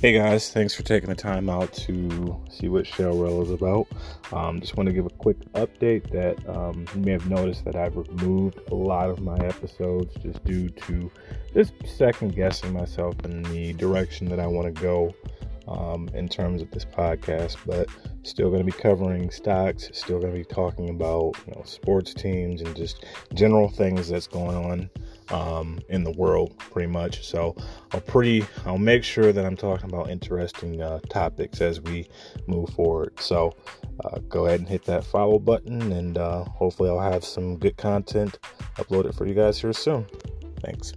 Hey guys, thanks for taking the time out to see what ShellRell is about. Um, just want to give a quick update that um, you may have noticed that I've removed a lot of my episodes just due to just second guessing myself in the direction that I want to go um, in terms of this podcast. But still going to be covering stocks, still going to be talking about you know sports teams and just general things that's going on um, in the world, pretty much. So I'll pretty I'll make sure that I'm talking about interesting uh, topics as we move forward. So uh, go ahead and hit that follow button, and uh, hopefully I'll have some good content uploaded for you guys here soon. Thanks.